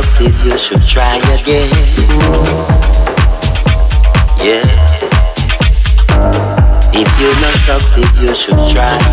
else if you should try again. Yeah. If you not succeed, you should try